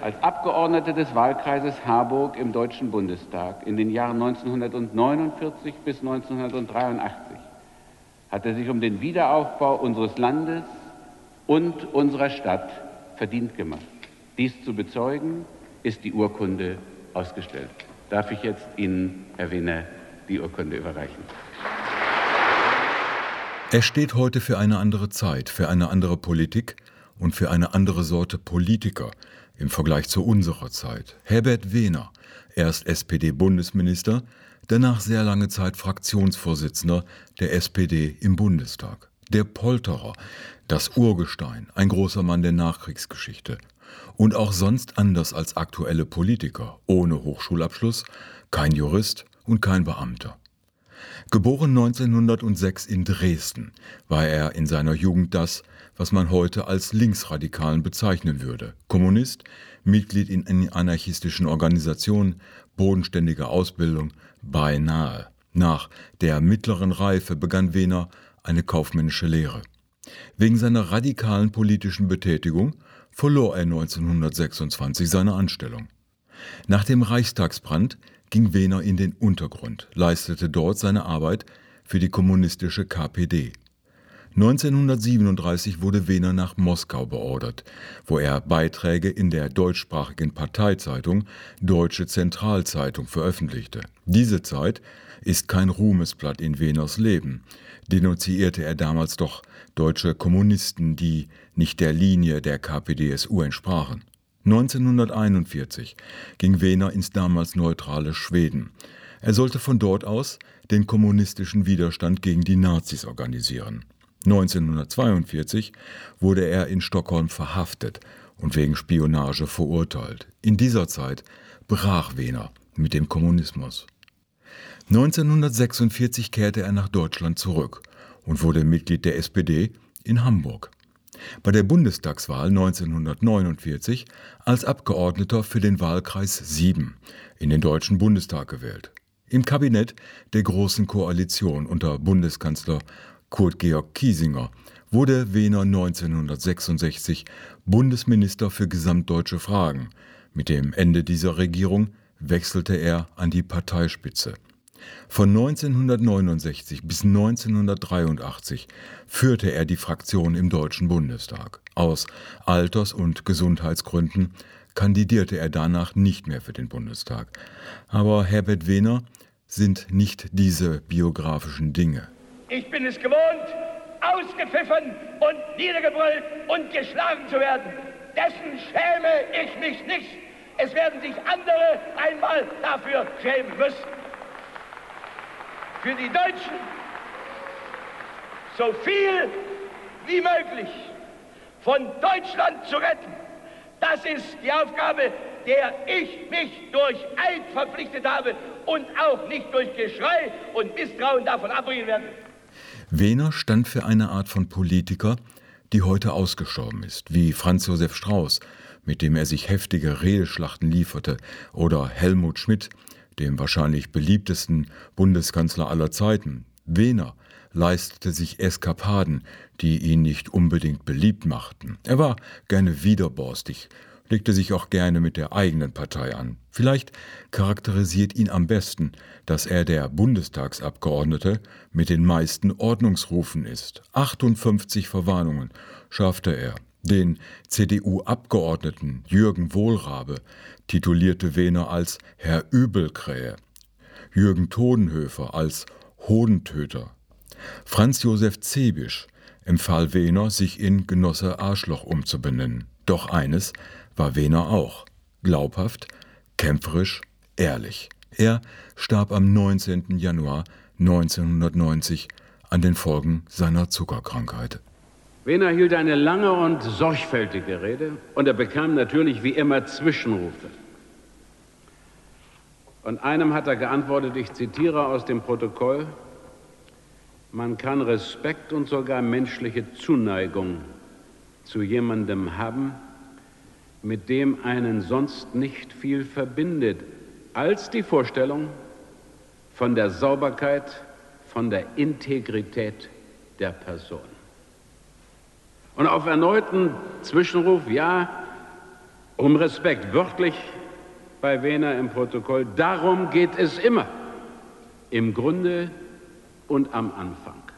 als Abgeordneter des Wahlkreises Harburg im Deutschen Bundestag in den Jahren 1949 bis 1983 hat er sich um den Wiederaufbau unseres Landes und unserer Stadt verdient gemacht. Dies zu bezeugen, ist die Urkunde ausgestellt. Darf ich jetzt Ihnen, Herr Wiener, die Urkunde überreichen? Er steht heute für eine andere Zeit, für eine andere Politik und für eine andere Sorte Politiker im Vergleich zu unserer Zeit. Herbert Wehner, erst SPD-Bundesminister, danach sehr lange Zeit Fraktionsvorsitzender der SPD im Bundestag. Der Polterer, das Urgestein, ein großer Mann der Nachkriegsgeschichte. Und auch sonst anders als aktuelle Politiker, ohne Hochschulabschluss, kein Jurist und kein Beamter. Geboren 1906 in Dresden, war er in seiner Jugend das, was man heute als Linksradikalen bezeichnen würde. Kommunist, Mitglied in anarchistischen Organisationen, bodenständige Ausbildung, beinahe. Nach der mittleren Reife begann Wehner eine kaufmännische Lehre. Wegen seiner radikalen politischen Betätigung verlor er 1926 seine Anstellung. Nach dem Reichstagsbrand ging Wehner in den Untergrund, leistete dort seine Arbeit für die kommunistische KPD. 1937 wurde Wehner nach Moskau beordert, wo er Beiträge in der deutschsprachigen Parteizeitung Deutsche Zentralzeitung veröffentlichte. Diese Zeit ist kein Ruhmesblatt in Wehners Leben, denunzierte er damals doch deutsche Kommunisten, die nicht der Linie der KPDSU entsprachen. 1941 ging Wehner ins damals neutrale Schweden. Er sollte von dort aus den kommunistischen Widerstand gegen die Nazis organisieren. 1942 wurde er in Stockholm verhaftet und wegen Spionage verurteilt. In dieser Zeit brach Wehner mit dem Kommunismus. 1946 kehrte er nach Deutschland zurück und wurde Mitglied der SPD in Hamburg. Bei der Bundestagswahl 1949 als Abgeordneter für den Wahlkreis 7 in den Deutschen Bundestag gewählt. Im Kabinett der Großen Koalition unter Bundeskanzler Kurt Georg Kiesinger wurde Wehner 1966 Bundesminister für gesamtdeutsche Fragen. Mit dem Ende dieser Regierung wechselte er an die Parteispitze. Von 1969 bis 1983 führte er die Fraktion im Deutschen Bundestag. Aus Alters- und Gesundheitsgründen kandidierte er danach nicht mehr für den Bundestag. Aber Herbert Wehner sind nicht diese biografischen Dinge. Ich bin es gewohnt, ausgepfiffen und niedergebrüllt und geschlagen zu werden. Dessen schäme ich mich nicht. Es werden sich andere einmal dafür schämen müssen. Für die Deutschen so viel wie möglich von Deutschland zu retten. Das ist die Aufgabe, der ich mich durch Eid verpflichtet habe und auch nicht durch Geschrei und Misstrauen davon abbringen werde. Wehner stand für eine Art von Politiker, die heute ausgestorben ist, wie Franz Josef Strauß, mit dem er sich heftige Redeschlachten lieferte, oder Helmut Schmidt, dem wahrscheinlich beliebtesten Bundeskanzler aller Zeiten. Wehner leistete sich Eskapaden, die ihn nicht unbedingt beliebt machten. Er war gerne widerborstig, legte sich auch gerne mit der eigenen Partei an. Vielleicht charakterisiert ihn am besten, dass er der Bundestagsabgeordnete mit den meisten Ordnungsrufen ist. 58 Verwarnungen schaffte er. Den CDU-Abgeordneten Jürgen Wohlrabe titulierte Wehner als Herr Übelkrähe, Jürgen Todenhöfer als Hodentöter. Franz Josef Zebisch empfahl Wehner, sich in Genosse Arschloch umzubenennen. Doch eines war Wehner auch. Glaubhaft, kämpferisch, ehrlich. Er starb am 19. Januar 1990 an den Folgen seiner Zuckerkrankheit. Wehner hielt eine lange und sorgfältige Rede und er bekam natürlich wie immer Zwischenrufe. Und einem hat er geantwortet, ich zitiere aus dem Protokoll, man kann Respekt und sogar menschliche Zuneigung zu jemandem haben, mit dem einen sonst nicht viel verbindet, als die Vorstellung von der Sauberkeit, von der Integrität der Person. Und auf erneuten Zwischenruf, ja, Um Respekt, wörtlich bei Wehner im Protokoll, darum geht es immer, im Grunde und am Anfang.